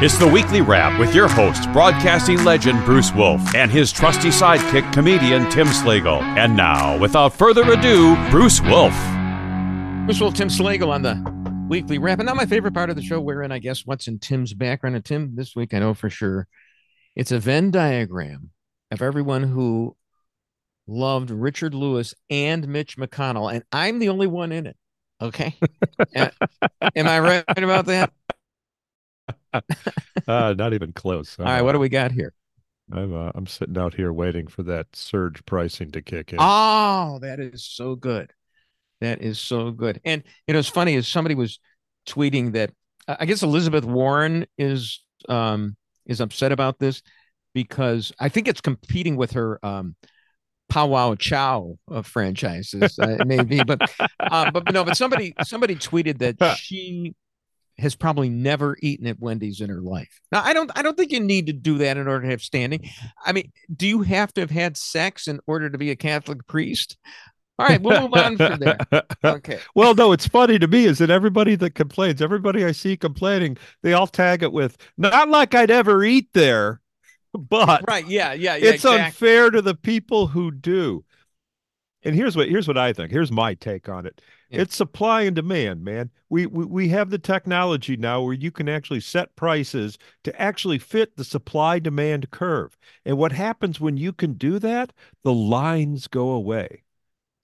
It's the weekly wrap with your host, broadcasting legend Bruce Wolf, and his trusty sidekick, comedian Tim Slagle. And now, without further ado, Bruce Wolf. Bruce Wolf, Tim Slagle on the weekly wrap. And now my favorite part of the show, wherein I guess what's in Tim's background. And Tim, this week, I know for sure, it's a Venn diagram of everyone who loved Richard Lewis and Mitch McConnell. And I'm the only one in it. Okay. Am I right about that? uh, not even close. All right, what do we got here? I'm uh, I'm sitting out here waiting for that surge pricing to kick in. Oh, that is so good. That is so good. And you know, it's funny as somebody was tweeting that I guess Elizabeth Warren is um is upset about this because I think it's competing with her um Wow Chow of franchises. Uh, maybe, but uh, but no, but somebody somebody tweeted that she has probably never eaten at Wendy's in her life. Now, I don't I don't think you need to do that in order to have standing. I mean, do you have to have had sex in order to be a Catholic priest? All right, we'll move on from there. Okay. well, no, it's funny to me is that everybody that complains, everybody I see complaining, they all tag it with not like I'd ever eat there, but right, yeah, yeah, yeah it's exactly. unfair to the people who do. And here's what here's what I think. Here's my take on it. Yeah. It's supply and demand, man. We, we we have the technology now where you can actually set prices to actually fit the supply demand curve. And what happens when you can do that? The lines go away.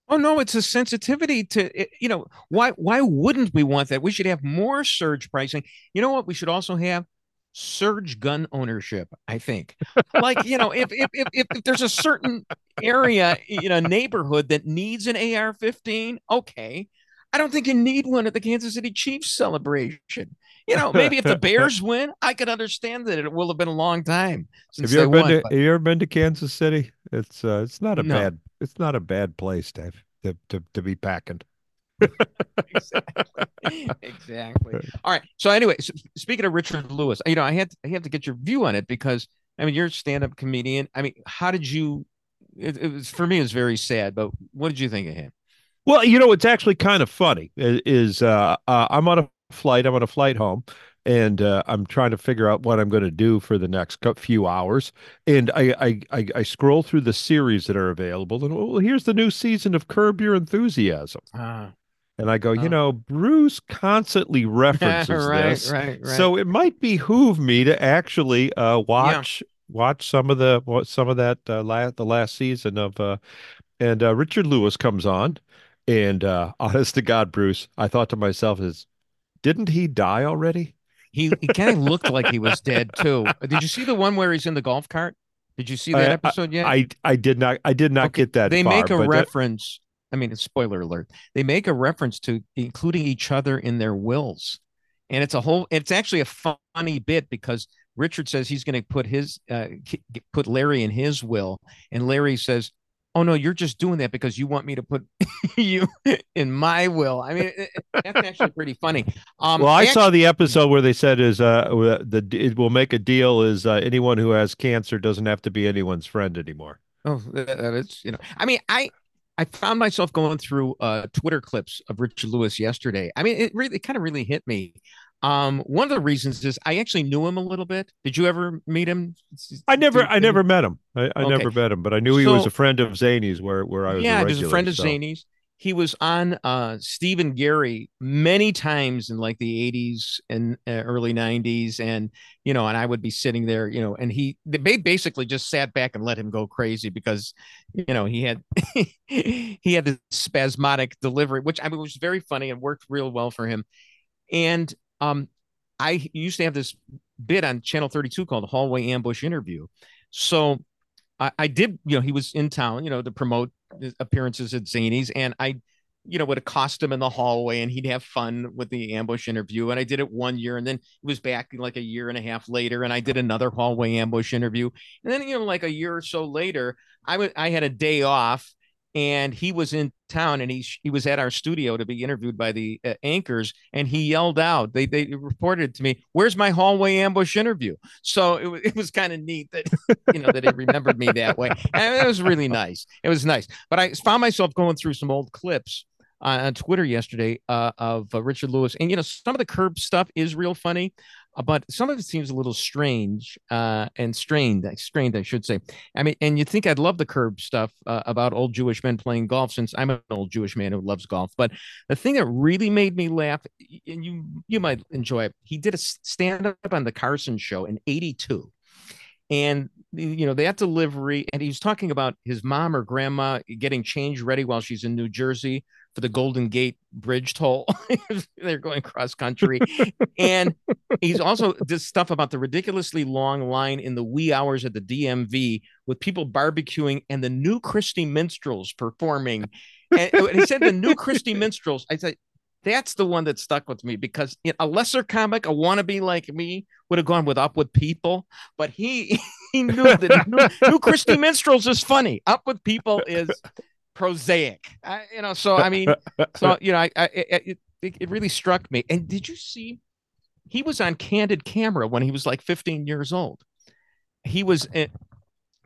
Oh no, it's a sensitivity to you know why why wouldn't we want that? We should have more surge pricing. You know what we should also have? Surge gun ownership i think. Like you know if, if if if there's a certain area in a neighborhood that needs an ar-15 okay. I don't think you need one at the kansas city chiefs celebration. You know maybe if the bears win i could understand that it will have been a long time have you ever been won, to, but... have you ever been to kansas city? It's uh it's not a no. bad it's not a bad place to, to to, to be packing exactly. exactly. All right. So anyway, so speaking of Richard Lewis, you know, I had to, I have to get your view on it because I mean, you're a stand-up comedian. I mean, how did you? It, it was for me, it's very sad. But what did you think of him? Well, you know, it's actually kind of funny. Is uh, uh, I'm on a flight. I'm on a flight home, and uh, I'm trying to figure out what I'm going to do for the next few hours. And I, I, I I scroll through the series that are available, and well, here's the new season of Curb Your Enthusiasm. Ah. And I go, oh. you know, Bruce constantly references right, this, right, right. so it might behoove me to actually uh, watch yeah. watch some of the some of that uh, last the last season of, uh, and uh, Richard Lewis comes on, and uh, honest to God, Bruce, I thought to myself, is didn't he die already? He he kind of looked like he was dead too. Did you see the one where he's in the golf cart? Did you see that I, episode yet? I I did not. I did not okay. get that. They far, make a reference I mean, spoiler alert. They make a reference to including each other in their wills, and it's a whole. It's actually a funny bit because Richard says he's going to put his uh, put Larry in his will, and Larry says, "Oh no, you're just doing that because you want me to put you in my will." I mean, that's actually pretty funny. Um, well, I actually, saw the episode where they said is uh the it will make a deal is uh, anyone who has cancer doesn't have to be anyone's friend anymore. Oh, that is you know. I mean, I I found myself going through uh, Twitter clips of Richard Lewis yesterday. I mean, it really, it kind of really hit me. Um, one of the reasons is I actually knew him a little bit. Did you ever meet him? I never, I never met him. I, I okay. never met him, but I knew he so, was a friend of Zanies, where where I was. Yeah, he was a friend of so. He was on uh Steve and Garry many times in like the 80s and uh, early 90s and you know and I would be sitting there you know and he they basically just sat back and let him go crazy because you know he had he had this spasmodic delivery which I mean was very funny and worked real well for him. And um I used to have this bit on channel 32 called the hallway ambush interview. So I, I did you know he was in town you know to promote appearances at Zanies, and I, you know, would accost him in the hallway, and he'd have fun with the ambush interview. And I did it one year, and then it was back like a year and a half later, and I did another hallway ambush interview. And then you know, like a year or so later, I I had a day off, and he was in town and he he was at our studio to be interviewed by the uh, anchors and he yelled out they they reported to me where's my hallway ambush interview? So it, it was kind of neat that you know that it remembered me that way. And it was really nice. It was nice. But i found myself going through some old clips on, on Twitter yesterday uh, of uh, Richard Lewis, and you know some of the curb stuff is real funny, uh, but some of it seems a little strange uh, and strained. Strained, I should say. I mean, and you think I'd love the curb stuff uh, about old Jewish men playing golf, since I'm an old Jewish man who loves golf. But the thing that really made me laugh, and you you might enjoy it, he did a stand up on the Carson Show in '82 and you know that delivery and he's talking about his mom or grandma getting change ready while she's in new jersey for the golden gate bridge toll. They're going cross country. And he's also this stuff about the ridiculously long line in the wee hours at the dmv with people barbecuing and the new christy minstrels performing. And, and he said the new christy minstrels i said that's the one that stuck with me because a lesser comic, a wannabe like me, would have gone with Up with People, but he he knew that new, new Christy Minstrels is funny. Up with People is prosaic, I, you know. So I mean, so you know, I, I it, it, really struck me. And did you see? He was on candid camera when he was like 15 years old. He was. Eh,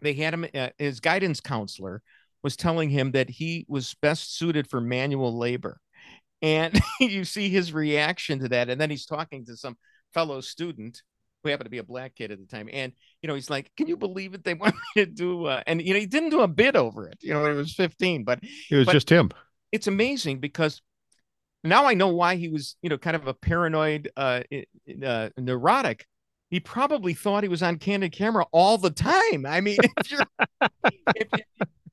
they had him. Uh, his guidance counselor was telling him that he was best suited for manual labor and you see his reaction to that and then he's talking to some fellow student who happened to be a black kid at the time and you know he's like can you believe it they want me to do uh, and you know he didn't do a bit over it you know he was 15 but it was but just him it's amazing because now i know why he was you know kind of a paranoid uh, uh neurotic he probably thought he was on candid camera all the time i mean if you're if,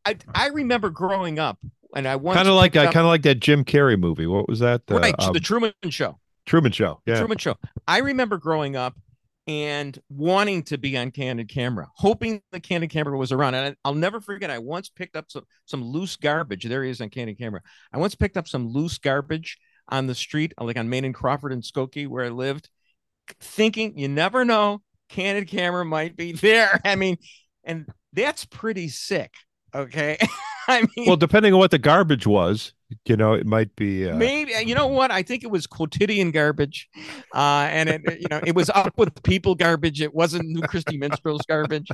I, I remember growing up and I kind of like kind of like that Jim Carrey movie. What was that? Right, um, the Truman Show. Truman Show. Yeah, Truman Show. I remember growing up and wanting to be on candid camera, hoping the candid camera was around. And I, will never forget. I once picked up some some loose garbage. There he is on candid camera. I once picked up some loose garbage on the street, like on Main and Crawford and Skokie, where I lived, thinking you never know, candid camera might be there. I mean, and that's pretty sick. Okay. I mean, well, depending on what the garbage was, you know, it might be uh... maybe. You know what? I think it was quotidian garbage, uh, and it, you know, it was up with people garbage. It wasn't New Christy Minstrels garbage.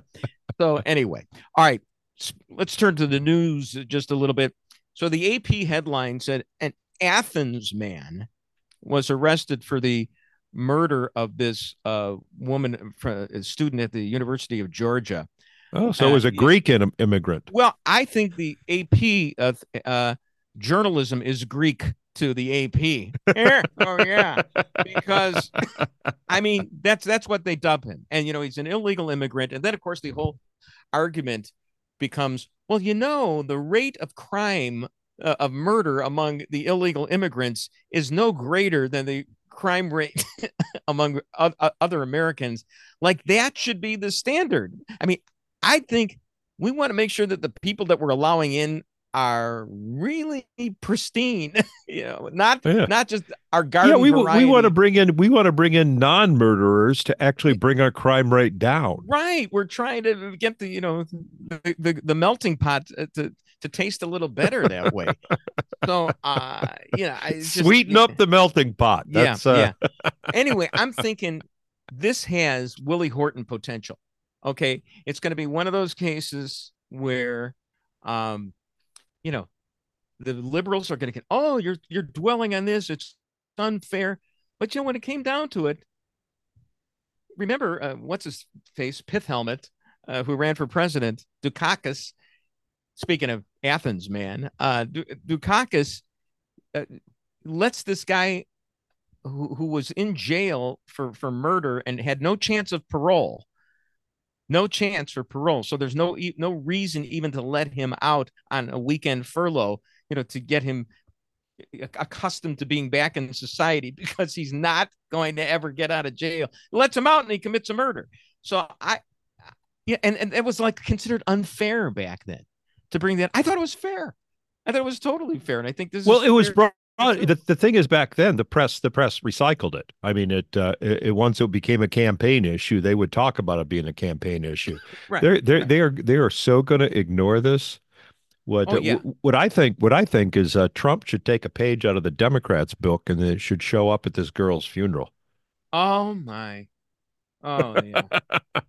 So anyway, all right, let's turn to the news just a little bit. So the AP headline said an Athens man was arrested for the murder of this uh, woman, a student at the University of Georgia. Oh, so uh, it was a Greek Im- immigrant. Well, I think the AP uh, uh, journalism is Greek to the AP. oh yeah, because I mean that's that's what they dub him, and you know he's an illegal immigrant, and then of course the whole argument becomes, well, you know, the rate of crime uh, of murder among the illegal immigrants is no greater than the crime rate among other Americans. Like that should be the standard. I mean, I think we want to make sure that the people that we're allowing in are really pristine, you know, not yeah. not just our garden. Yeah, we variety. we want to bring in we want to bring in non murderers to actually bring our crime rate down. Right, we're trying to get the you know the the, the melting pot to to taste a little better that way. so, uh, you know, I just, sweeten up the melting pot. That's, yeah, uh... yeah. Anyway, I'm thinking this has Willie Horton potential. Okay, it's going to be one of those cases where, um, you know, the liberals are going to get, oh, you're you're dwelling on this. It's unfair. But you know, when it came down to it, remember uh, what's his face, Pith Helmet, uh, who ran for president, Dukakis. Speaking of Athens, man, uh, Dukakis uh, lets this guy who, who was in jail for for murder and had no chance of parole no chance for parole. So there's no no reason even to let him out on a weekend furlough, you know, to get him eh, accustomed to being back in society because he's not going to ever get out of jail. Lets him out and he commits a murder. So I yeah, and, and it was like considered unfair back then to bring that. I thought it was fair. I thought it was totally fair. And I think this well, it was brought the, the thing is back then the press the press recycled it. I mean it, uh, it, once it became a campaign issue they would talk about it being a campaign issue. Right, they're, they're right. they are they are so going to ignore this. What oh, yeah. uh, what i think what i think is uh, trump should take a page out of the democrats book and it should show up at this girl's funeral. Oh my. Oh yeah.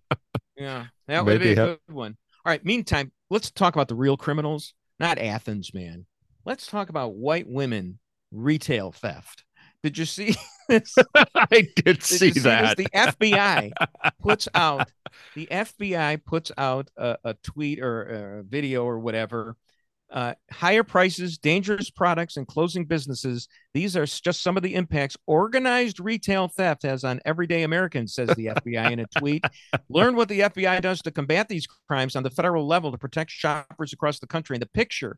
Yeah. That would be a good one. All right meantime let's talk about the real criminals. Not athens man. Let's talk about white women retail theft. Did you see this? I did, Did see, that. This? The FBI puts out the FBI puts out a, a tweet or a video or whatever. Uh, higher prices, dangerous products, and closing businesses. These are just some of the impacts organized retail theft has on everyday Americans, says the FBI in a tweet. Learn what the FBI does to combat these crimes on the federal level to protect shoppers across the country. And the picture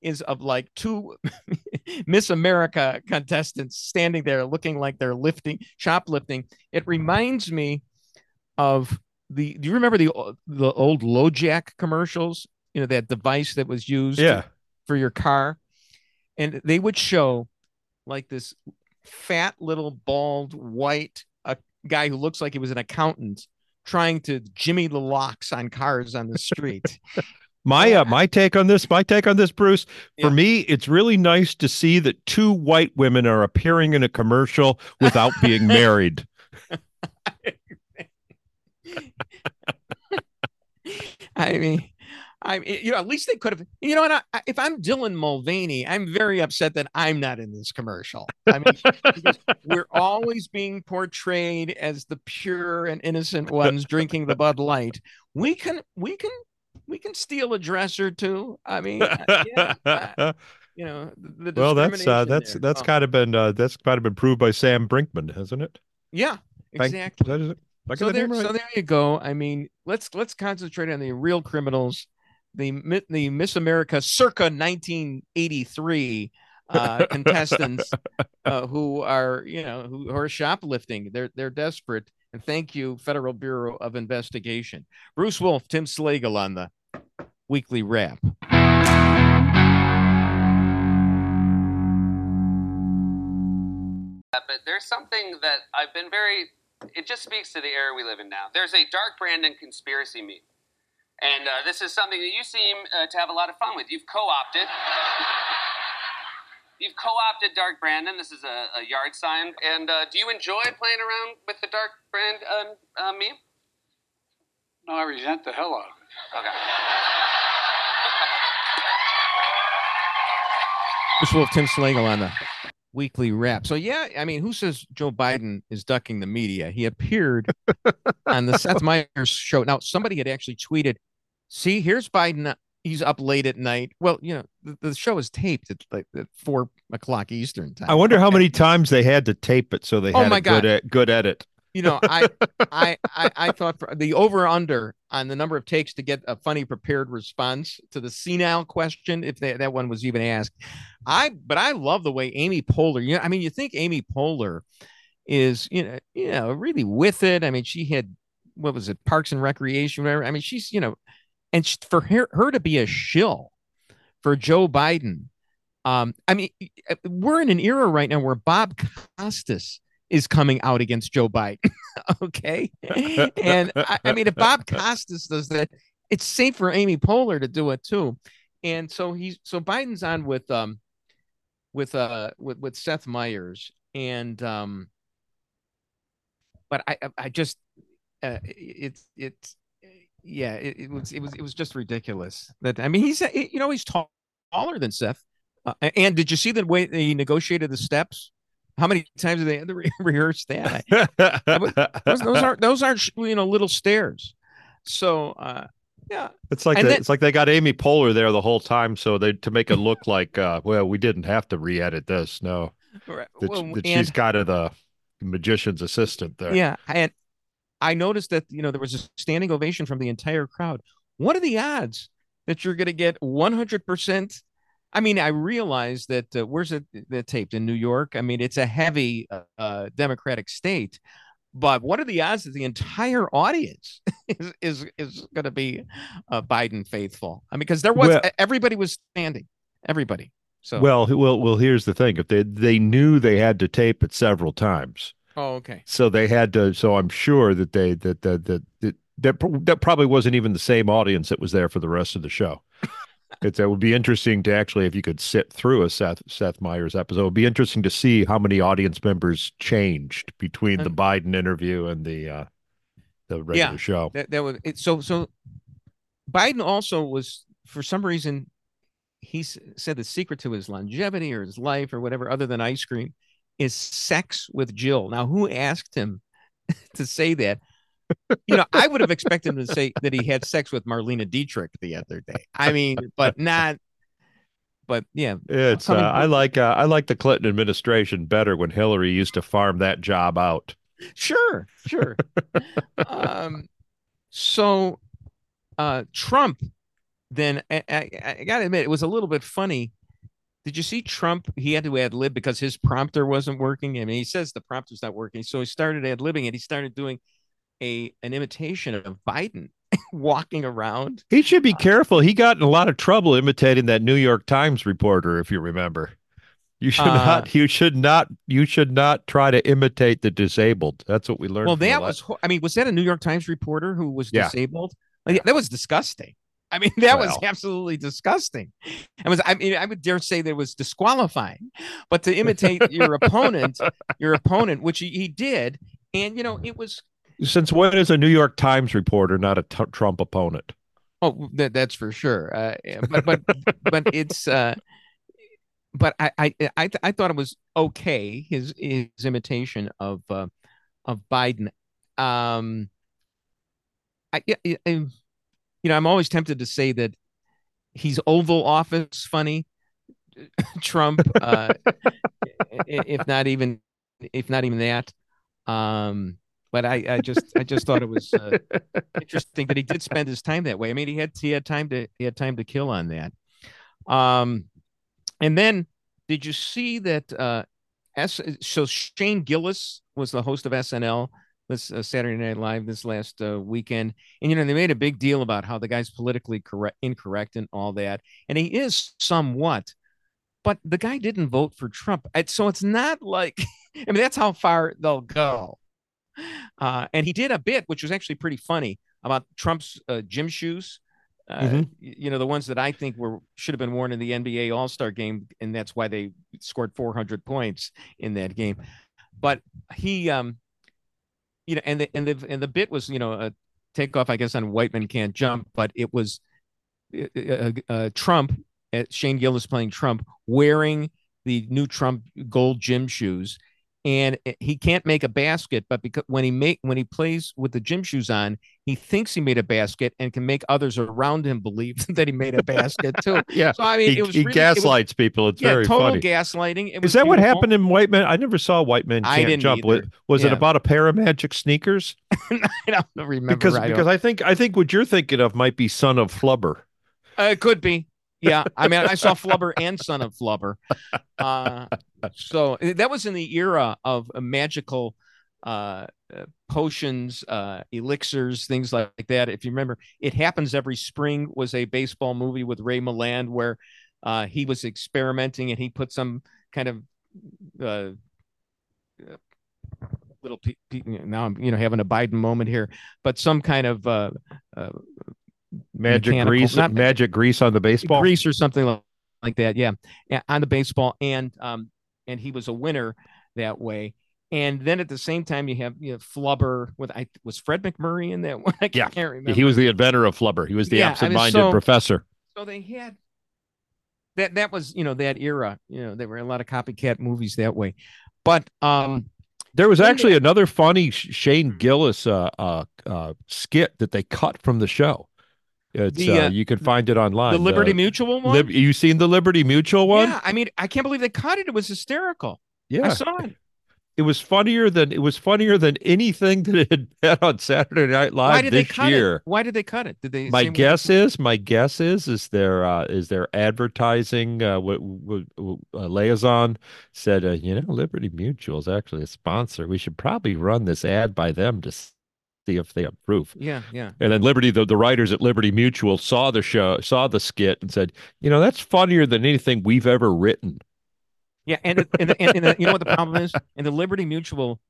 is of like two Miss America contestants standing there looking like they're lifting, shoplifting. It reminds me of the do you remember the the old LoJack commercials? You know, that device that was used yeah. for your car. And they would show like this fat little bald white a guy who looks like he was an accountant trying to jimmy the locks on cars on the street. My Yeah. uh, my take on this, my take on this, Bruce. For Yeah. me, it's really nice to see that two white women are appearing in a commercial without being married. I mean, I mean, you know, at least they could have. You know, and I, if I'm Dylan Mulvaney, I'm very upset that I'm not in this commercial. I mean, because we're always being portrayed as the pure and innocent ones drinking the Bud Light. We can, we can, we can steal a dress or two. I mean, yeah, uh, you know, the, the well, that's uh, that's there. that's Oh, kind of been uh, that's kind of been proved by Sam Brinkman, hasn't it? yeah, exactly. Is that, is it? Did so there, right? so there you go. I mean, let's let's concentrate on the real criminals, the the Miss America circa 1983 uh, contestants uh, who are you know who, who are shoplifting. They're they're desperate. And thank you, Federal Bureau of Investigation. Bruce Wolf, Tim Slagle on the weekly wrap. Uh, but there's something that I've been very. It just speaks to the era we live in now. There's a Dark Brandon conspiracy meme, and uh, this is something that you seem uh, to have a lot of fun with. You've co-opted. You've co-opted Dark Brandon. This is a, a yard sign, and uh, do you enjoy playing around with the Dark Brand um, uh, meme? No, I resent the hell out of it. Okay. Bruce Wolf, Tim Slagle on the weekly wrap. So yeah, I mean, who says Joe Biden is ducking the media? He appeared on the Seth Meyers show. Now, somebody had actually tweeted, "See, here's Biden. He's up late at night." Well, you know, the, the show is taped at like at four o'clock Eastern time. I wonder how many times they had to tape it so they Oh had my a good God. e- good edit. you know, I, I, I, I thought for the over under on the number of takes to get a funny prepared response to the senile question, if that, that one was even asked. I, but I love the way Amy Poehler, you know, I mean, you think Amy Poehler is, you know, you know, really with it. I mean, she had, what was it, Parks and Recreation, whatever. I mean, she's, you know, and for her, her to be a shill for Joe Biden. Um, I mean, we're in an era right now where Bob Costas is coming out against Joe Biden. okay. And I, I mean, if Bob Costas does that, it's safe for Amy Poehler to do it too. And so he's so Biden's on with um with uh with, with Seth Meyers and um but I I- I just uh, it's it's yeah it, it was it was it was just ridiculous that I mean he's you know he's tall, taller than Seth uh, and did you see the way they negotiated the steps how many times did they had to re- rehearse that those, those aren't those aren't you know little stairs so uh yeah It's like they, then- it's like they got Amy Poehler there the whole time, so they to make it look like uh, well, we didn't have to re-edit this. No, right. that, Well, that she's kind of the magician's assistant there. Yeah, and I noticed that you know there was a standing ovation from the entire crowd. What are the odds that you're going to get 100%? I mean, I realize that uh, where's it that taped in New York? I mean, it's a heavy uh, uh, Democratic state, but what are the odds that the entire audience is is is going to be uh, Biden faithful? I mean, because there was Well- everybody was standing, everybody. So Well, well, well. Here's the thing: if they they knew they had to tape it several times, oh, okay. so they had to. So I'm sure that they that that that that that, that probably wasn't even the same audience that was there for the rest of the show. It's, it would be interesting to actually, if you could sit through a Seth Seth Meyers episode, it would be interesting to see how many audience members changed between the Biden interview and the uh, the regular Yeah. show. that that was it so so biden also was for some reason he s- said the secret to his longevity or his life or whatever, other than ice cream, is sex with Jill. Now, who asked him to say that? You know, I would have expected him to say that he had sex with Marlene Dietrich the other day. I mean, but not. But yeah, It's uh, I like uh, I like the Clinton administration better when Hillary used to farm that job out. Sure, sure. um, so uh, Trump, then I, I, I got to admit, it was a little bit funny. Did you see Trump? He had to ad lib because his prompter wasn't working. I mean, he says the prompter's not working, so he started ad libbing and he started doing a an imitation of Biden walking around. He should be careful. He got in a lot of trouble imitating that New York Times reporter, if you remember. You should Uh, not. You should not. You should not try to imitate the disabled. That's what we learned. Well, that was. I mean, was that a New York Times reporter who was Yeah. disabled? Like, that was disgusting. I mean, that was absolutely disgusting. It was. I mean, I would dare say that it was disqualifying. But to imitate your opponent, your opponent, which he, he did, and you know, it was. Since when is a New York Times reporter not a t- Trump opponent? Oh, that, that's for sure. Uh, but but but it's. Uh, but I, I I I thought it was okay his his imitation of uh, of Biden. Um, I, I, I you know I'm always tempted to say that he's Oval Office funny, Trump, uh, if not even if not even that. Um, but I, I just I just thought it was uh, interesting that he did spend his time that way. I mean, he had he had time to he had time to kill on that. Um, and then did you see that? Uh, S so Shane Gillis was the host of SNL this uh, Saturday Night Live this last uh, weekend, and you know they made a big deal about how the guy's politically correct, incorrect, and all that, and he is somewhat. But the guy didn't vote for Trump, so it's not like I mean that's how far they'll go. Uh, and he did a bit, which was actually pretty funny, about Trump's uh, gym shoes. Uh, Mhm. You know, the ones that I think were should have been worn in the NBA All Star game, and that's why they scored 400 points in that game. But he, um, you know, and the and the and the bit was, you know, a takeoff, I guess, on White Men Can't Jump, but it was uh, uh, uh, Trump, uh, Shane Gillis playing Trump, wearing the new Trump gold gym shoes, and he can't make a basket, but because when he make when he plays with the gym shoes on, he thinks he made a basket and can make others around him believe that he made a basket too. Yeah, So I mean, he, it was he really, it was- gaslights people. It's yeah, very total funny. gaslighting. It was Is that what happened in White Men? I never saw White Men Can't I didn't Jump. Was, either. was it about a pair of magic sneakers? I don't remember. Because I don't- because I think I think what you're thinking of might be Son of Flubber. Uh, it could be. Yeah. I mean, I saw Flubber and Son of Flubber. Uh, so that was in the era of magical uh, uh, potions, uh, elixirs, things like that. If you remember, It Happens Every Spring was a baseball movie with Ray Milland where uh, he was experimenting and he put some kind of uh, little pe- pe- now I'm you know having a Biden moment here, but some kind of uh, uh, Magic grease, not- magic grease on the baseball. grease or something like, like that. Yeah, yeah, on the baseball, and um, and he was a winner that way. And then at the same time, you have you know, Flubber with I was Fred MacMurray in that one. I Yeah. can't remember. He was the inventor of Flubber. He was the Yeah, I mean, absent-minded so- professor. so they had that. That was you know that era. You know there were a lot of copycat movies that way. But um, There was actually the- another funny Shane Gillis uh, uh, uh, skit that they cut from the show. It's The, uh, uh, you can find it online. the Liberty Uh, Mutual one. Lib- you seen the Liberty Mutual one? Yeah, I mean, I can't believe they cut it. It was hysterical. Yeah, I saw it. it was funnier than it was funnier than anything that it had been on Saturday Night Live Why did they this cut year. it? Why did they cut it? Did they? My guess is, my guess is, is their uh, is their advertising uh, what, what, uh, liaison said, uh, you know, Liberty Mutual is actually a sponsor. We should probably run this ad by them to see if they approve. Yeah, yeah. And then Liberty, the, the writers at Liberty Mutual saw the show, saw the skit, and said, you know, that's funnier than anything we've ever written. Yeah, and the- and, the- and, and the- you know what the problem is? And the Liberty Mutual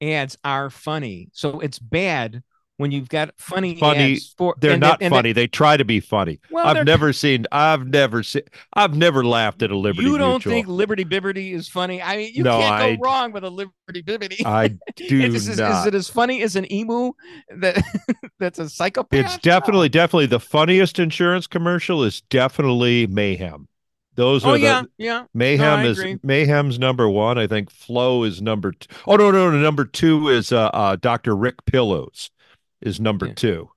ads are funny, so it's bad when you've got funny. Funny, for They're not and funny. They try to be funny. Well, I've never seen. I've never seen. I've never laughed at a Liberty you don't Mutual. think Liberty Bibberty is funny? I mean, you No, can't I- go wrong with a Liberty Bibberty. I do is, is, it as funny as an emu that that's a psychopath? It's definitely, definitely the funniest insurance commercial is definitely Mayhem. Those Oh are the yeah, yeah. Mayhem I is agree. Mayhem's number one. I think Flow is number two. Oh no, no, no. Number two is uh, uh Dr. Rick Pillows is number Yeah. two.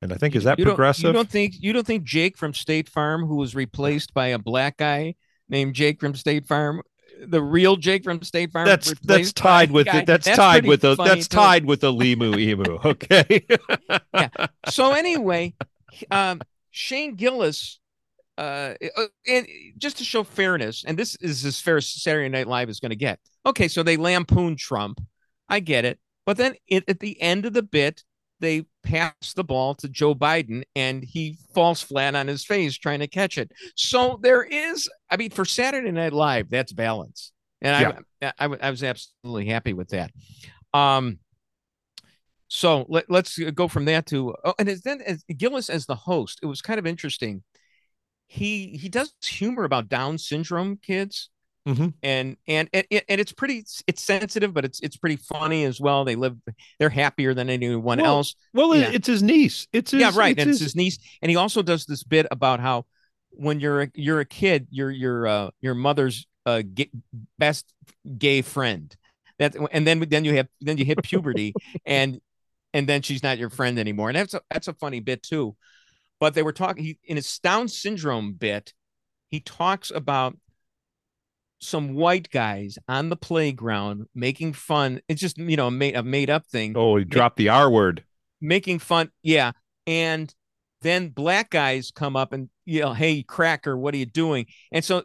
And I think is that you progressive? you don't think you don't think Jake from State Farm, who was replaced by a black guy named Jake from State Farm, the real Jake from State Farm? that's that's tied with guy- it. That's, That's tied with funny, that's too. tied with a Limu Emu. Okay. yeah. So anyway, um, Shane Gillis, uh, uh, and just to show fairness, and this is as fair as Saturday Night Live is going to get. Okay, so they lampoon Trump, I get it, but then it, at the end of the bit, they pass the ball to Joe Biden, and he falls flat on his face trying to catch it. So there is, I mean, for Saturday Night Live, that's balance, and I, I, I was absolutely happy with that. Um, so let, let's go from that to oh, and as, then as Gillis as the host, it was kind of interesting. He he does humor about Down syndrome kids, Mhm. and and and and it's pretty it's sensitive, but it's it's pretty funny as well. They live they're happier than anyone Well, else. Well, Yeah. it's his niece. It's his, yeah, right. It's and his, it's his niece, and he also does this bit about how when you're a, you're a kid, you're your uh, your mother's uh, best gay friend. That and then then you have then you hit puberty, and and then she's not your friend anymore. And that's a that's a funny bit too. But they were talking he, in his Down syndrome bit. He talks about some white guys on the playground making fun. It's just you know a made a made up thing Oh, he dropped the R word. making fun. Yeah. And then black guys come up and yell, Hey, cracker, what are you doing? And so,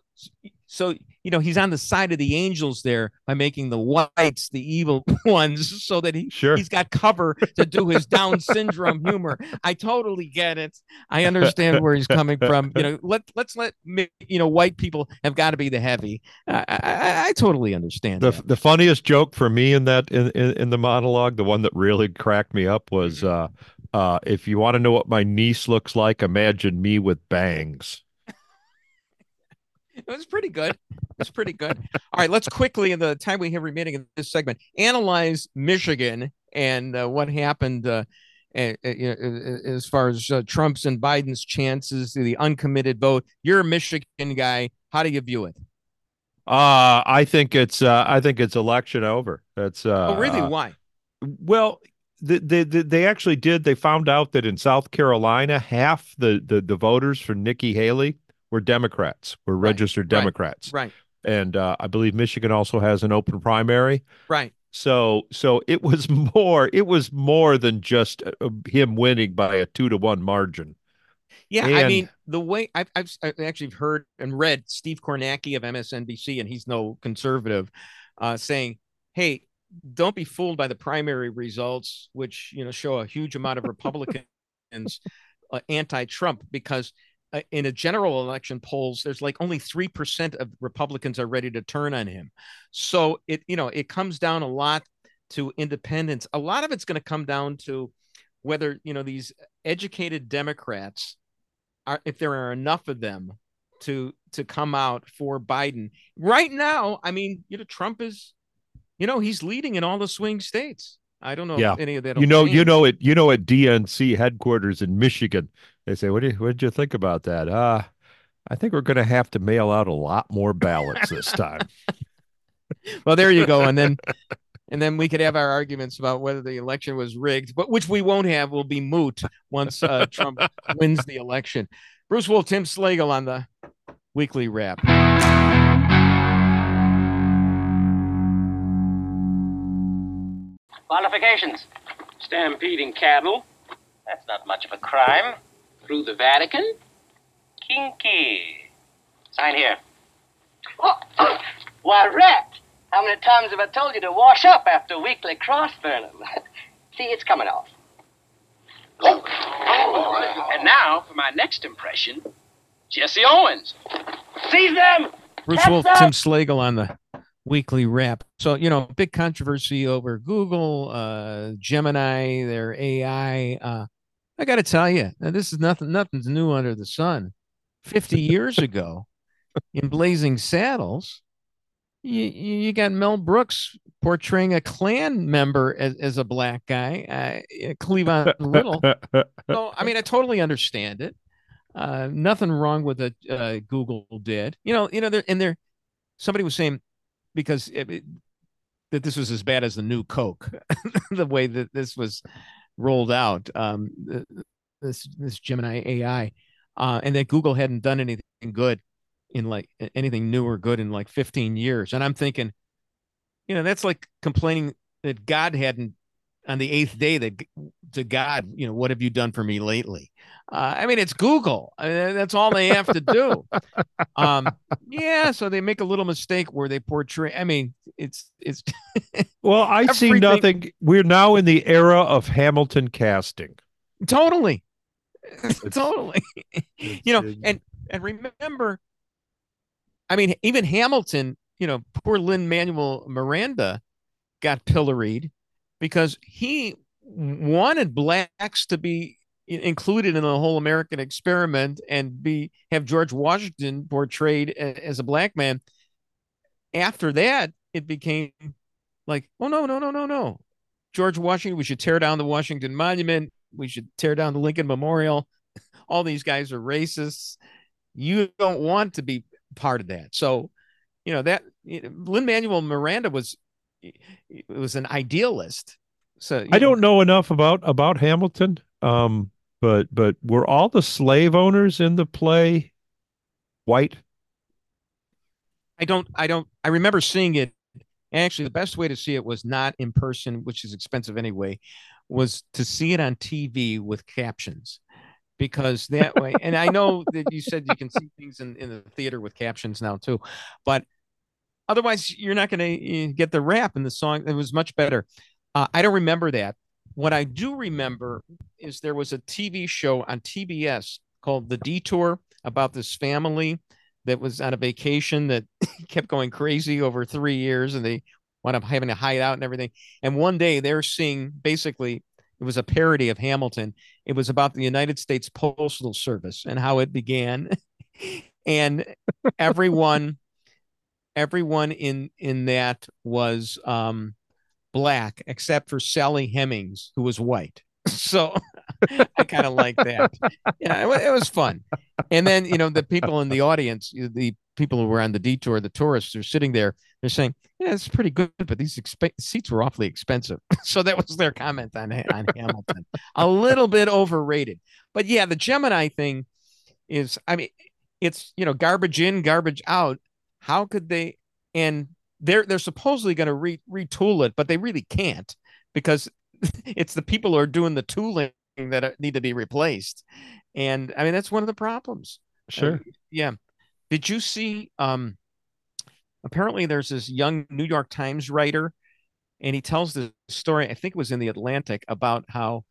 so, you know, he's on the side of the angels there by making the whites the evil ones so that he, Sure. he's got cover to do his Down syndrome humor. I totally get it. I understand where he's coming from. You know, let, let's let, me- you know, white people have got to be the heavy. I, I, I- I totally understand. The that. the funniest joke for me in that in, in, in the monologue, the one that really cracked me up was uh uh if you want to know what my niece looks like, imagine me with bangs. It was pretty good. It was pretty good. All right, let's quickly, in the time we have remaining in this segment, analyze Michigan and uh, what happened uh, as far as uh, Trump's and Biden's chances, the uncommitted vote. You're a Michigan guy. How do you view it? Uh I think it's uh I think it's election over. That's uh oh, really? uh, Why? Well, the, the, the, they actually did. They found out that in South Carolina, half the, the, the voters for Nikki Haley were Democrats, were Right, registered Democrats. Right, And uh, I believe Michigan also has an open primary. right. So so it was more it was more than just uh, him winning by a two to one margin. Yeah, I mean the way I've, I've I've actually heard and read Steve Kornacki of MSNBC, and he's no conservative, uh, saying, "Hey, don't be fooled by the primary results, which you know show a huge amount of Republicans uh, anti-Trump, because uh, in a general election polls, there's like only three percent of Republicans are ready to turn on him. So it you know it comes down a lot to independents. A lot of it's going to come down to whether you know these educated Democrats are if there are enough of them to to come out for Biden. Right now, I mean, you know, Trump is, you know, he's leading in all the swing states. I don't know Yeah. any of that. You know, you know it. You know at DNC headquarters in Michigan, they say, "What do you, what did you think about that?" Uh I think we're going to have to mail out a lot more ballots this time. Well, there you go, and then. And then we could have our arguments about whether the election was rigged, but which we won't have will be moot once uh, Trump wins the election. Bruce Wolf, Tim Slagle on the weekly wrap. Qualifications. Stampeding cattle That's not much of a crime. through the Vatican. Kinky. Sign here. Oh, Why, Rat, how many times have I told you to wash up after weekly cross burning? See, it's coming off. Oh. And now for my next impression, Jesse Owens. Seize them! Bruce Wolf! Tim Slagle on the weekly wrap. So, you know, big controversy over Google, uh, Gemini, their AI. Uh, I got to tell you, this is nothing, nothing's new under the sun. 50 years ago in Blazing Saddles, you, you got Mel Brooks portraying a Klan member as, as a black guy, uh, Cleavon Little. So, I mean, I totally understand it. Uh, nothing wrong with it. Uh, Google did. You know. You know. There and there. Somebody was saying because it, it, that this was as bad as the new Coke, the way that this was rolled out. Um, this this Gemini AI, uh, and that Google hadn't done anything good in like anything new or good in like 15 years. And I'm thinking, you know, that's like complaining that God hadn't on the eighth day that to God, you know, what have you done for me lately? Uh, I mean, it's Google. I mean, that's all they have to do. um, yeah, so they make a little mistake where they portray. I mean, it's it's. well, I see nothing. We're now in the era of Hamilton casting. Totally, totally. you know, and and remember, I mean, even Hamilton. You know, poor Lin Manuel Miranda got pilloried because he wanted blacks to be included in the whole American experiment and be have George Washington portrayed as a black man. After that, it became like, oh no, no, no, no, no. George Washington, we should tear down the Washington Monument. We should tear down the Lincoln Memorial. All these guys are racists. You don't want to be part of that. So, you know, that Lin Manuel Miranda was it was an idealist. So I don't know enough about about Hamilton, um, but but were all the slave owners in the play white? I don't. I don't. I remember seeing it. Actually, the best way to see it was not in person, which is expensive anyway, was to see it on TV with captions because that way and i know that you said you can see things in, in the theater with captions now too but Otherwise, you're not going to eh, get the rap in the song. It was much better. Uh, I don't remember that. What I do remember is there was a TV show on TBS called The Detour about this family that was on a vacation that kept going crazy over three years and they wound up having to hide out and everything. And one day they're seeing basically it was a parody of Hamilton. It was about the United States Postal Service and how it began. and everyone everyone in in that was um, black except for Sally Hemings, who was white. So I kind of like that. Yeah, it, it, was fun. And then you know the people in the audience, the people who were on the detour, the tourists, are sitting there. They're saying, "Yeah, it's pretty good, but these exp- seats were awfully expensive." so that was their comment on on Hamilton. A little bit overrated, but yeah, the Gemini thing is. I mean, it's you know garbage in, garbage out how could they? And they're they're supposedly going to re, retool it, but they really can't because it's the people who are doing the tooling that need to be replaced. And I mean that's one of the problems. Sure. Uh, yeah. Did you see? Um, apparently, there's this young New York Times writer, and he tells the story. I think it was in the Atlantic about how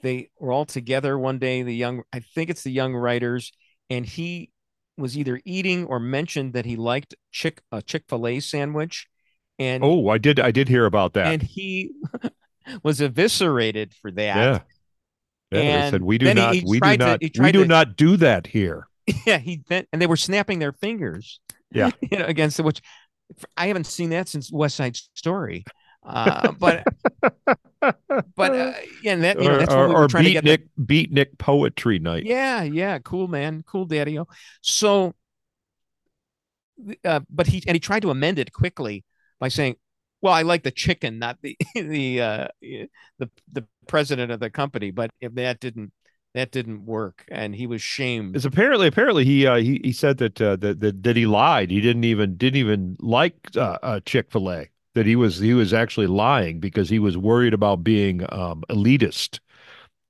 they were all together one day. The young, I think it's the young writers, and he was either eating or mentioned that he liked chick a Chick Fil A sandwich, and oh, I did I did hear about that, and he was eviscerated for that. Yeah, yeah. And they said we do not, we do not, to, we do to, not do that here. Yeah, he and they were snapping their fingers. Yeah, you know, against which I haven't seen that since West Side Story. Uh, but but uh, yeah, and that you know, that's or, what we were trying to get. Nick, the... Beatnik poetry night. Yeah, yeah, cool man, cool daddy. So, uh, but he and he tried to amend it quickly by saying, "Well, I like the chicken, not the the uh, the the president of the company." But if that didn't that didn't work, and he was shamed. It's apparently apparently he uh, he he said that uh, that, that that he lied. He didn't even didn't even like uh, uh Chick Fil A that he was he was actually lying because he was worried about being um, elitist.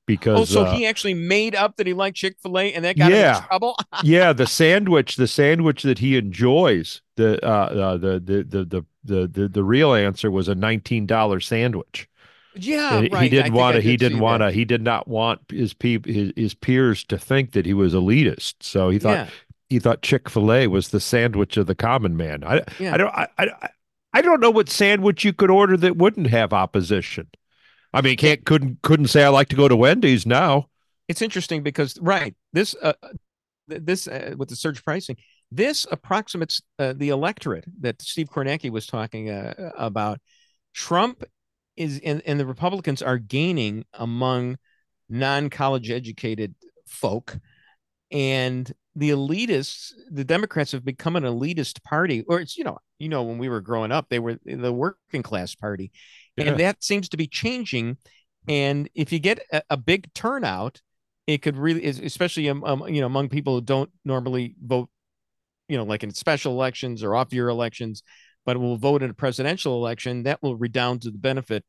Because oh, so uh, he actually made up that he liked Chick Fil A, and that got yeah, him in trouble. yeah, the sandwich, the sandwich that he enjoys, the uh, uh, the, the the the the the the real answer was a nineteen dollar sandwich. Yeah, he, right. he didn't want to. He didn't want to. He did not want his people, his, his peers, to think that he was elitist. So he thought yeah. he thought Chick Fil A was the sandwich of the common man. I yeah. I don't I, I I don't know what sandwich you could order that wouldn't have opposition. I mean, can't couldn't couldn't say I like to go to Wendy's now. It's interesting because right this uh, this uh, with the surge pricing, this approximates uh, the electorate that Steve Kornacki was talking uh, about. Trump is and, and the Republicans are gaining among non-college educated folk and the elitists, the Democrats have become an elitist party, or it's you know, you know, when we were growing up, they were the working class party, Yeah. and that seems to be changing. And if you get a, a big turnout, it could really, especially um, you know, among people who don't normally vote, you know, like in special elections or off-year elections, but will vote in a presidential election, that will redound to the benefit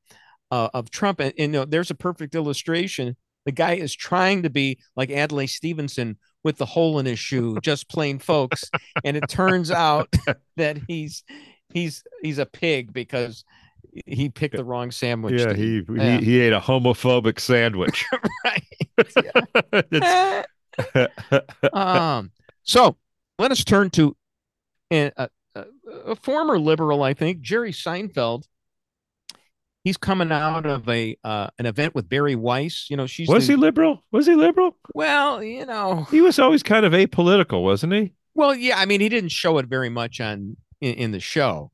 uh, of Trump. And, and you know, there's a perfect illustration. The guy is trying to be like Adlai Stevenson with the hole in his shoe, just plain folks. And it turns out that he's he's he's a pig because he picked the wrong sandwich. Yeah, he. Yeah. he he ate a homophobic sandwich. It's- um, so let us turn to a, a, a former liberal, I think, Jerry Seinfeld. He's coming out of a uh, an event with Bari Weiss. You know, she's was the- he liberal? Was he liberal? well, you know, He was always kind of apolitical, wasn't he? well, yeah. I mean, he didn't show it very much on in, in the show,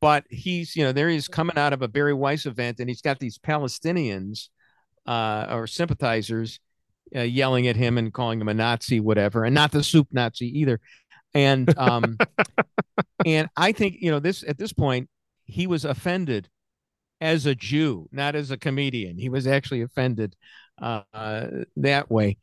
but he's you know there he's coming out of a Bari Weiss event, and he's got these Palestinians uh, or sympathizers uh, yelling at him and calling him a Nazi, whatever, and not the soup Nazi either. And um, and I think you know this at this point he was offended as a Jew, not as a comedian. He was actually offended uh, uh, that way.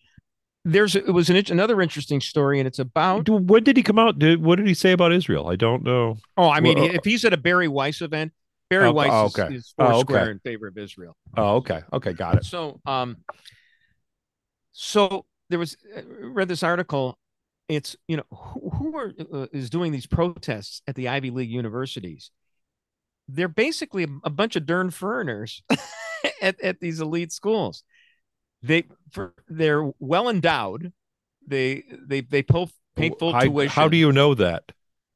There's it was an another interesting story, and it's about When did he come out? Did, what did he say about Israel? I don't know. oh, I mean, Well, if he's at a Bari Weiss event, Bari Oh, Weiss oh, is- okay. is, Oh, four okay. square in favor of Israel. Oh, okay. Okay, got it. So, um, so there was I read this article. It's you know who, who are uh, is doing these protests at the Ivy League universities. They're basically a, bunch of darn foreigners at at these elite schools. They for they're well endowed. They they they pull pay full How- tuition. How do you know that?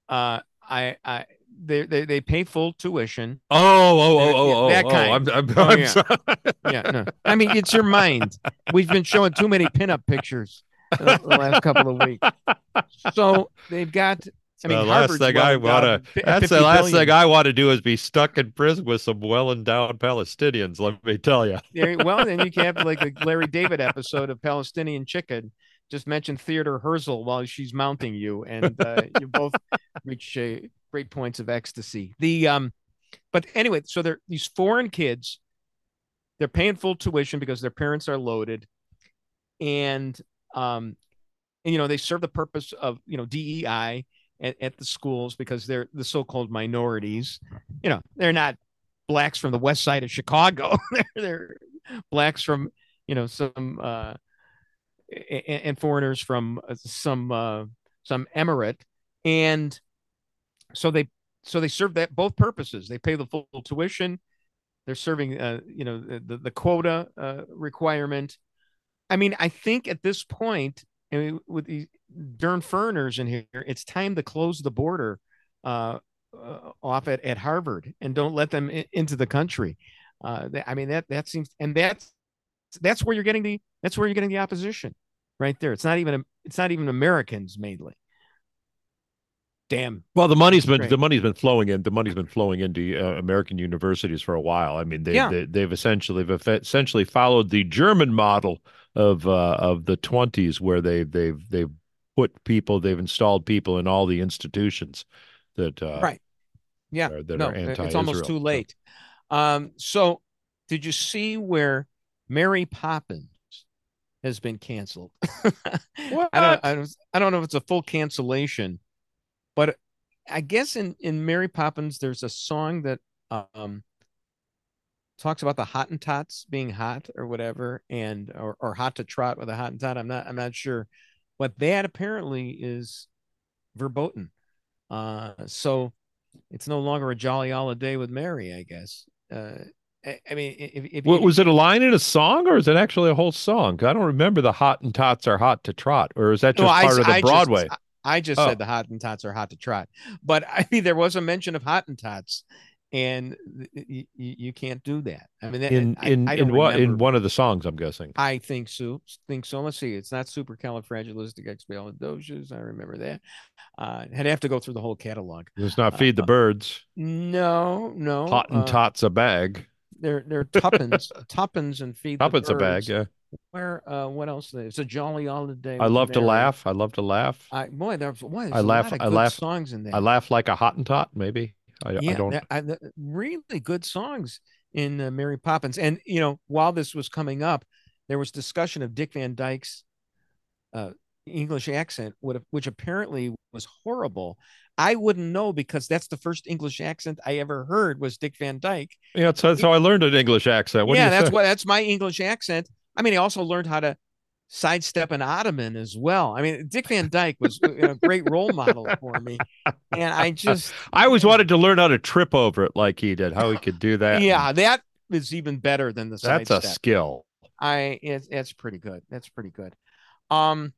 Uh, I I they they they pay full tuition. Oh, oh, oh, oh, oh, that oh, kind. I'm, I'm, Oh, I'm yeah. sorry. Yeah, no. I mean, it's your mind. We've been showing too many pinup pictures the last couple of weeks. So they've got. I mean, the last thing well I want to that's the last billion. thing I want to do is be stuck in prison with some well-endowed Palestinians. Let me tell you. Well, then you can have like the Larry David episode of Palestinian Chicken. Just mention Theodore Herzl while she's mounting you, and uh, you both reach uh, great points of ecstasy. The um, but anyway, so they're these foreign kids. They're paying full tuition because their parents are loaded, and um, and, you know they serve the purpose of you know DEI at, at the schools because they're the so-called minorities. You know they're not blacks from the west side of Chicago. they're, they're blacks from you know some uh, and, and foreigners from uh, some uh, some emirate, and so they so they serve that both purposes. They pay the full tuition. They're serving uh, you know the the quota uh, requirement. I mean, I think at this point, I mean, with these darn foreigners in here, it's time to close the border uh, uh, off at, at Harvard and don't let them in, into the country. Uh, I mean that that seems and that's that's where you're getting the that's where you're getting the opposition right there. It's not even it's not even Americans mainly. Damn. Well, the money's been Great. the money's been flowing in. The money's been flowing into uh, American universities for a while. I mean, they, Yeah. they they've essentially they've essentially followed the German model of uh, of the twenties, where they they've they've put people, they've installed people in all the institutions that uh, Right. Yeah. are- that no, are anti. it's almost too late. Um, so did you see where Mary Poppins has been canceled? What? I don't, I don't I don't know if it's a full cancellation, but I guess in in Mary Poppins there's a song that um talks about the Hottentots being hot or whatever, and or or hot to trot with a Hottentot. I'm not I'm not sure, but that apparently is verboten. Uh, so it's no longer a jolly holiday with Mary, I guess. Uh, I, I mean, if, if What, was it a line in a song, or is it actually a whole song? I don't remember the Hottentots are hot to trot, or is that just No, I- part of the I just- Broadway? I just Oh. said the Hottentots are hot to trot, but I mean there was a mention of Hottentots, and you, you can't do that. I mean, in I, in I in what in one of the songs? I'm guessing. I think so. Think so. Let's see. It's not supercalifragilisticexpialidocious. I remember that. Uh, I'd have to go through the whole catalog. It's not feed the uh, birds. No, no. Hot and uh, tots a bag. They're they're tuppence, tuppence, and feed. the Tuppence a bag. Yeah. Where? Uh, what else? It's a jolly holiday. I love to laugh. I love to laugh. I boy, there's boy, there's I a laugh- lot of I good laugh- songs in there. I laugh like a Hottentot, maybe. I, yeah, I don't. I- really good songs in uh, Mary Poppins. And you know, while this was coming up, there was discussion of Dick Van Dyke's uh, English accent, which apparently was horrible. I wouldn't know because that's the first English accent I ever heard was Dick Van Dyke. Yeah, so, that's how I learned an English accent. What yeah, that's say? what that's my English accent. I mean, I also learned how to sidestep an ottoman as well. I mean, Dick Van Dyke was a great role model for me, and I just I always wanted to learn how to trip over it like he did, how he could do that. yeah, that is even better than the that's a skill. I it's it's pretty good. That's pretty good. Um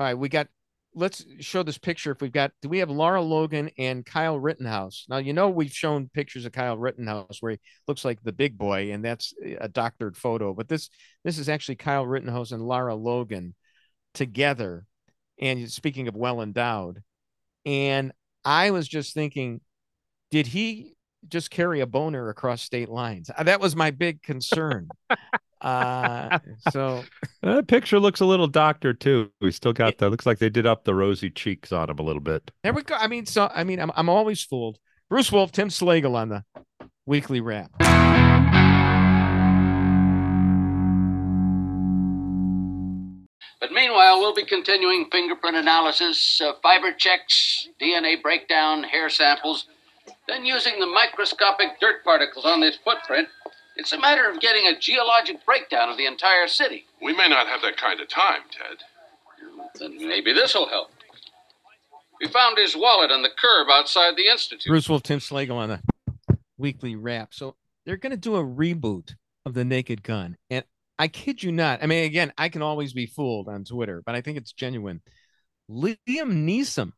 all right, we got let's show this picture if we've got do we have Lara Logan and Kyle Rittenhouse. Now you know we've shown pictures of Kyle Rittenhouse where he looks like the big boy and that's a doctored photo, but this this is actually Kyle Rittenhouse and Lara Logan together. And speaking of well endowed, and I was just thinking, did he just carry a boner across state lines? Uh, That was my big concern. uh, so That picture looks a little doctor too. We still got that. Looks like they did up the rosy cheeks on him a little bit. there we go. I mean, so I mean, I'm I'm always fooled. Bruce Wolf, Tim Slagle on the weekly wrap. But meanwhile, we'll be continuing fingerprint analysis, uh, fiber checks, DNA breakdown, hair samples. Then, using the microscopic dirt particles on this footprint, it's a matter of getting a geologic breakdown of the entire city. We may not have that kind of time, Ted. Then maybe this'll help. We found his wallet on the curb outside the Institute. Bruce Wolf, Tim Slagle on the weekly wrap. So they're going to do a reboot of the Naked Gun, and I kid you not. I mean, again, I can always be fooled on Twitter, but I think it's genuine. Liam Neeson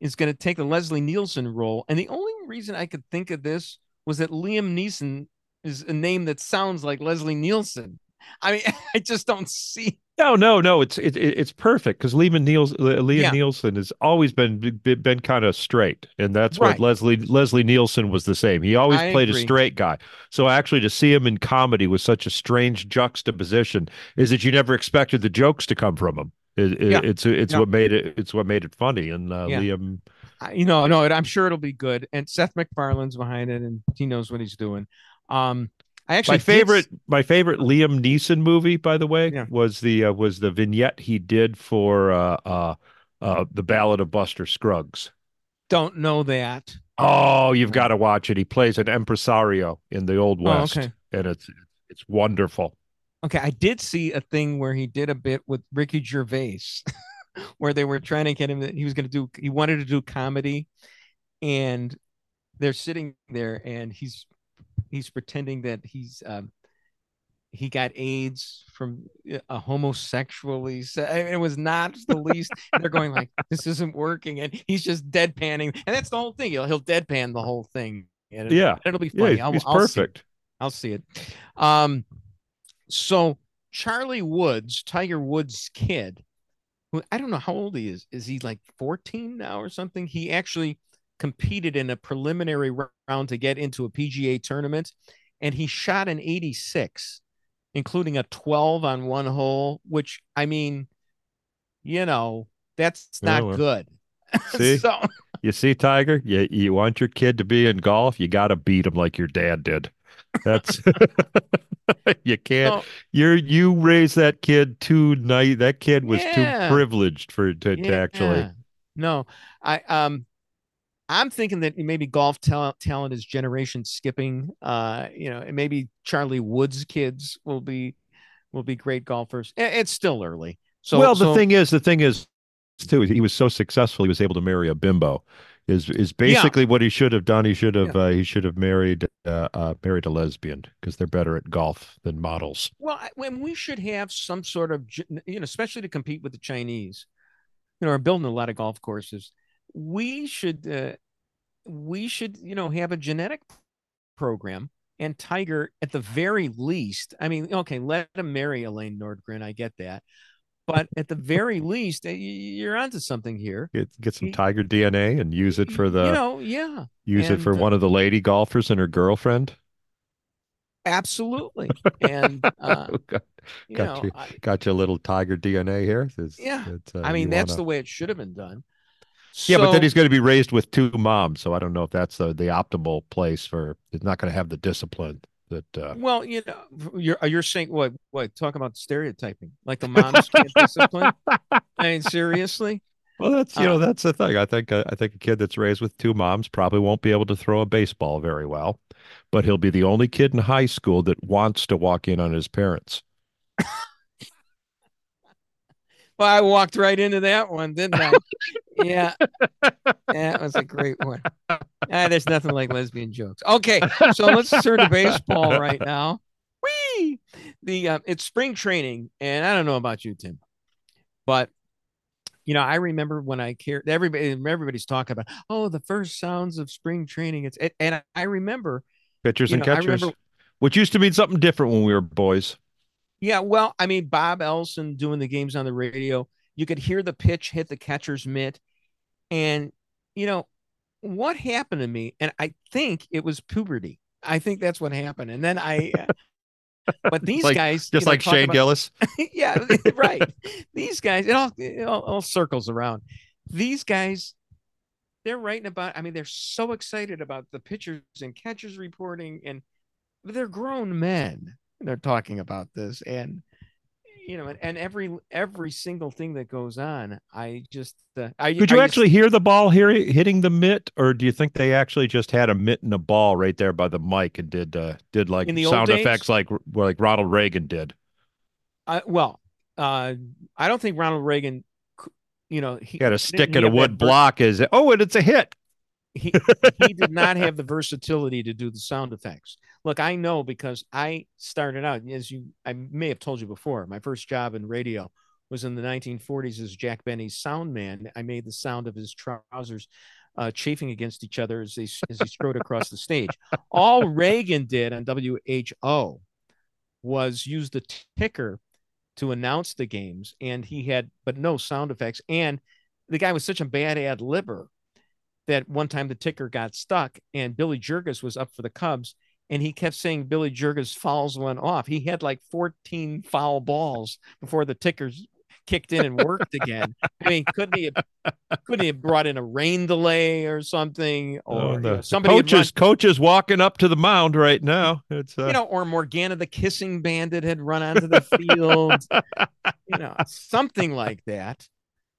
is going to take the Leslie Nielsen role, and the only reason I could think of this was that Liam Neeson is a name that sounds like Leslie Nielsen. I mean, I just don't see. No, no, no. It's it, it- it's perfect because Liam Niels, Liam Yeah. Nielsen has always been been, kind of straight, and that's Right. what Leslie Leslie Nielsen was the same. He always I played agree. a straight guy. So actually, to see him in comedy with such a strange juxtaposition is that you never expected the jokes to come from him. It, it- Yeah. It's it's Yeah. what made it it's what made it funny. And uh, Yeah. Liam, you know, no, I'm sure it'll be good. And Seth MacFarlane's behind it, and he knows what he's doing. Um, I actually my favorite s- my favorite Liam Neeson movie, by the way, Yeah. was the uh, was the vignette he did for uh, uh, uh, the Ballad of Buster Scruggs. Don't know that. Oh, you've got to watch it. He plays an impresario in the Old Oh, West, okay. and it's it's wonderful. Okay, I did see a thing where he did a bit with Ricky Gervais, where they were trying to get him that he was going to do. He wanted to do comedy, and they're sitting there, and he's he's pretending that he's um, he got AIDS from a homosexually. So I mean, it was not the least. they're going like, "This isn't working," and he's just deadpanning, and that's the whole thing. He'll he'll deadpan the whole thing. And Yeah. it'll be Yeah, funny. he's, I'll, he's I'll see it. perfect. I'll see it. Um, so Charlie Woods, Tiger Woods' kid, who I don't know how old he is. Is he like 14 now or something? He actually competed in a preliminary round to get into a PGA tournament, and he shot an 86, including a 12 on one hole, which I mean, you know, that's Yeah, not well, good. See? so You see, Tiger, you you want your kid to be in golf, you got to beat him like your dad did. That's you can't. You're you raised that kid too nice. That kid was Yeah. too privileged for to, to actually. No, I um, I'm thinking that maybe golf talent talent is generation skipping. Uh, you know, and maybe Charlie Woods' kids will be will be great golfers. It's still early. So well, the so- thing is, the thing is, too, he was so successful. He was able to marry a bimbo. Is is basically what he should have done. He should have uh, he should have married uh, uh, married a lesbian because they're better at golf than models. Well, I- when we should have some sort of, you know, especially to compete with the Chinese, you know, are building a lot of golf courses. We should, uh, we should, you know, have a genetic program. And Tiger, at the very least, I mean, okay, let him marry Elaine Nordegren. I get that, but at the very least, uh, you're onto something here. Get get some tiger DNA and use it for the you know, yeah. use it for uh, one of the lady golfers and her girlfriend. absolutely. And uh, got, you got know, you, got you a little tiger DNA here. It's- Yeah. it's, uh, I mean, that's wanna- the way it should have been done. Yeah, but then he's going to be raised with two moms, so I don't know if that's the, the optimal place for. He's not going to have the discipline that. Uh, Well, you know, you're you're saying what? What? Talk about stereotyping, like the moms can't discipline. I mean, seriously. well, that's you know Uh, that's the thing. I think uh, I think a kid that's raised with two moms probably won't be able to throw a baseball very well, but he'll be the only kid in high school that wants to walk in on his parents. Well, I walked right into that one, didn't I? yeah, that was a great one. Ah, there's nothing like lesbian jokes. Okay, so let's turn to baseball right now. Whee! The uh, it's spring training, and I don't know about you, Tim, but you know, I remember when I cared. Everybody, everybody's talking about, oh, the first sounds of spring training. It's and I remember Pitchers and know, catchers, remember- which used to mean something different when we were boys. Yeah, well, I mean, Bob Elson doing the games on the radio, you could hear the pitch hit the catcher's mitt. And, you know, what happened to me? And I think it was puberty. I think that's what happened. And then I, uh, but these Like- guys, Just you know, like Shane about- Gillis. yeah, right. These guys, it all, it all, all circles around. These guys, they're writing about. I mean, they're so excited about the pitchers and catchers reporting, and they're grown men. They're talking about this, and you know, and, and every every single thing that goes on, I just, uh, I Could I you just- actually hear the ball here hitting the mitt, or do you think they actually just had a mitt and a ball right there by the mic and did uh, did like the sound effects like like Ronald Reagan did? I, well, uh, I don't think Ronald Reagan, you know, he had a stick and a wood block as oh, and it's a hit. he he did not have the versatility to do the sound effects. Look, I know because I started out as you I may have told you before. My first job in radio was in the 1940s as Jack Benny's sound man. I made the sound of his trousers uh, chafing against each other as they as he strode across the stage. All Reagan did on WHO was use the ticker to announce the games, and he had but no sound effects. And the guy was such a bad ad libber that one time the ticker got stuck and Billy Jurges was up for the Cubs and he kept saying Billy Jurges fouls went off. He had like 14 foul balls before the tickers kicked in and worked again. I mean, couldn't he have, couldn't he have brought in a rain delay or something or Oh, you the know, somebody coaches coaches walking up to the mound right now. It's uh, you know, or Morgana the kissing bandit had run onto the field, you know, something like that.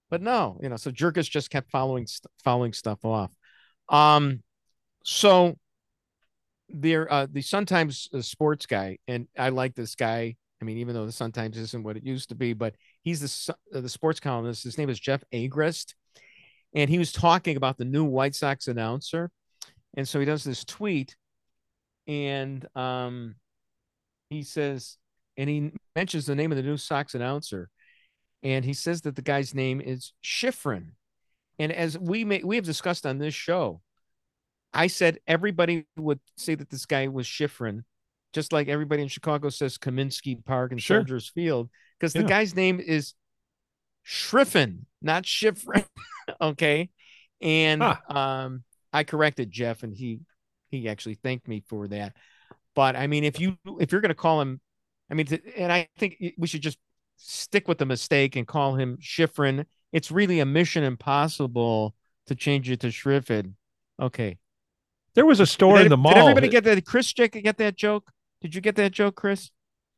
But no, you know, so Jurges just kept following following stuff off. Um, so there, uh, the Sun Times uh, sports guy, and I like this guy. I mean, even though the Sun Times isn't what it used to be, but he's the uh, the sports columnist. His name is Jeff Agrest, and he was talking about the new White Sox announcer, and so he does this tweet, and um, he says, and he mentions the name of the new Sox announcer, and he says that the guy's name is Schifrin. And as we may we have discussed on this show, I said everybody would say that this guy was Schifrin, just like everybody in Chicago says Kaminsky Park and Sure. Soldiers Field, because Yeah. the guy's name is Schriffen, not Schifrin. okay. And Huh. um I corrected Jeff and he he actually thanked me for that. But I mean, if you if you're gonna call him, I mean, and I think we should just stick with the mistake and call him Schifrin. It's really a mission impossible to change it to Schriffen. Okay. There was a store did, in the mall. did everybody get that? Chris Jack get that joke? Did you get that joke, Chris?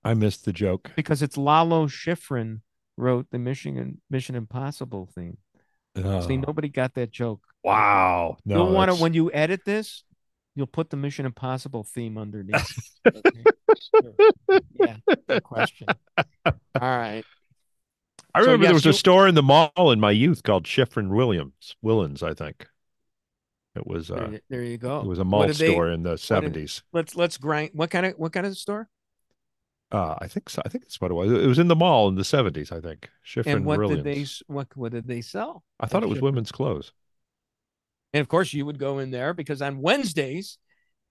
I missed the joke. Because it's Lalo Schifrin wrote the Mission Mission Impossible theme. See, Oh, nobody got that joke. wow. No, you'll want to when you edit this, you'll put the Mission Impossible theme underneath. Okay. Sure. Yeah, no question. All right. I So, remember there yes, was a store in the mall in my youth called Schifrin Williams Willens, I think. It was There, uh you- there you go. it was a mall did they- store in the seventies. Let's let's grind. What kind of what kind of store? Uh I think so. I think that's what it was. It was in the mall in the seventies, I think. Schifrin and what Williams. did they what what did they sell? I thought it was women's clothes. And of course, you would go in there because on Wednesdays,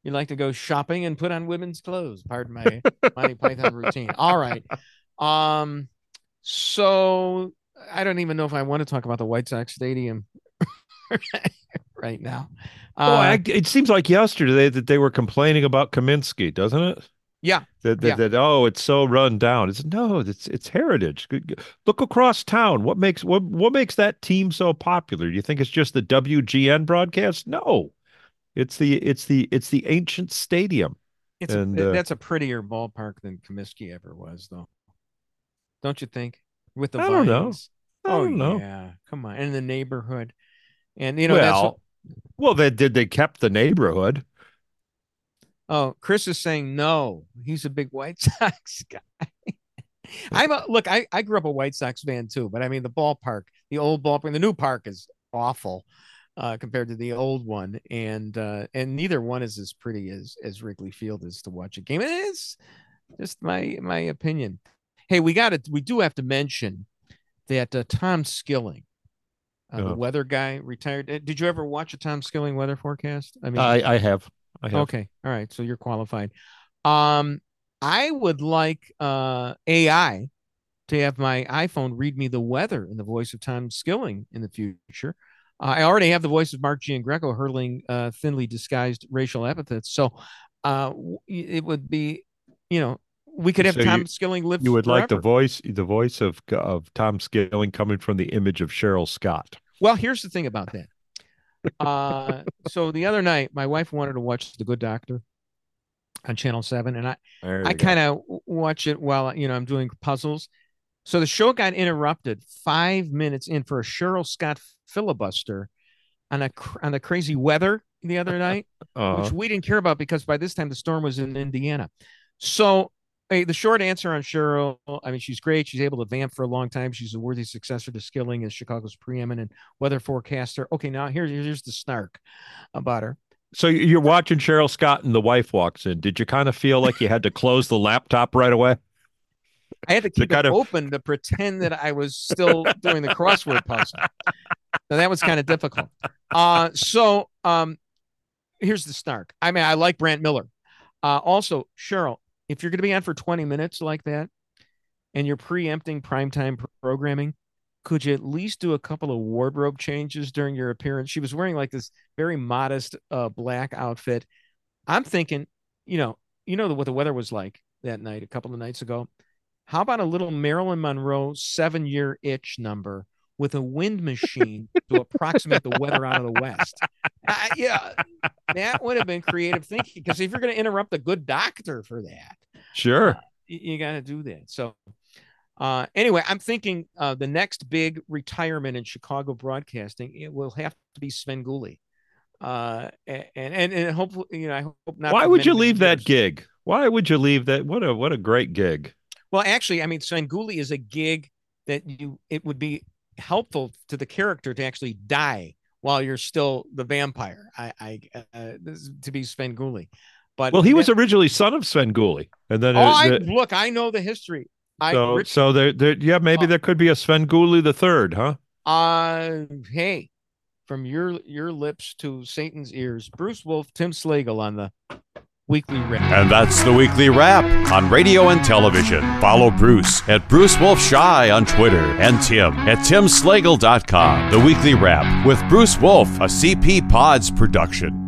you like to go shopping and put on women's clothes. Pardon my Monty Python routine. All right. Um. So I don't even know if I want to talk about the White Sox Stadium right now. Uh, I, it seems like yesterday that they were complaining about Kaminsky, doesn't it? Yeah. That, that, Yeah. that oh, it's so run down. It's no, it's it's heritage. Look across town. What makes what what makes that team so popular? Do you think it's just the WGN broadcast? No. It's the it's the it's the ancient stadium. It's And, a, uh, that's a prettier ballpark than Comiskey ever was, though. Don't you think? With the I don't know. I oh don't know. yeah, come on, and the neighborhood, and you know what, well, well, they did they kept the neighborhood. Oh, Chris is saying no. He's a big White Sox guy. I'm a, look. I I grew up a White Sox fan too, but I mean the ballpark, the old ballpark, the new park is awful uh, compared to the old one, and uh, and neither one is as pretty as as Wrigley Field is to watch a game. It is just my my opinion. Hey, we got to we do have to mention that uh, Tom Skilling, uh, the Oh. weather guy, retired. Uh, Did you ever watch a Tom Skilling weather forecast? I mean, I I have. I have. Okay. All right. So you're qualified. Um, I would like uh AI to have my iPhone read me the weather in the voice of Tom Skilling in the future. Uh, I already have the voice of Mark Giangreco hurling uh, thinly disguised racial epithets. So uh, it would be, you know, we could have So Tom you- Skilling live. You would like the voice the voice of of Tom Skilling coming from the image of Cheryl Scott. Well, here's the thing about that. Uh, so the other night, my wife wanted to watch The Good Doctor on Channel Seven, and I I kind of watch it while you know I'm doing puzzles. So the show got interrupted five minutes in for a Cheryl Scott filibuster on a on the crazy weather the other night, Uh-huh. which we didn't care about because by this time the storm was in Indiana. So hey, the short answer on Cheryl, I mean, she's great. She's able to vamp for a long time. She's a worthy successor to Skilling as Chicago's preeminent weather forecaster. Okay, now here's here's the snark about her. So you're watching Cheryl Scott and the wife walks in. Did you kind of feel like you had to close the laptop right away? I had to keep it of- open to pretend that I was still doing the crossword puzzle. Now that was kind of difficult. Uh, so um, here's the snark. I mean, I like Brant Miller. Uh, also, Cheryl, if you're going to be on for 20 minutes like that, and you're preempting primetime pr- programming, could you at least do a couple of wardrobe changes during your appearance? She was wearing like this very modest uh, black outfit. I'm thinking, you know, you know what the weather was like that night a couple of nights ago. How about a little Marilyn Monroe seven year itch number with a wind machine to approximate the weather out of the West? Uh, yeah, that would have been creative thinking because if you're going to interrupt a good doctor for that, Sure. you, you got to do that. So, uh, anyway, I'm thinking uh, the next big retirement in Chicago broadcasting it will have to be Svengoolie. Uh, and and and hopefully, you know, I hope not. Why would you leave that gig? Why would you leave that? What a what a great gig. Well, actually, I mean, Svengoolie is a gig that you it would be helpful to the character to actually die while you're still the vampire. I, I uh, this to be Svengoolie. But Well, he was that- originally son of Svengoolie, and then oh, uh, I, look, I know the history. I so Rich, so there, there yeah maybe Oh. there could be a Svengoolie the third, huh? uh, hey, from your your lips to Satan's ears, Bruce Wolf, Tim Slagle on the weekly wrap. And that's the weekly wrap on radio and television. Follow Bruce at Bruce Wolf Shy on Twitter and Tim at timslagle.com. The weekly wrap with Bruce Wolf, a CP Pods production.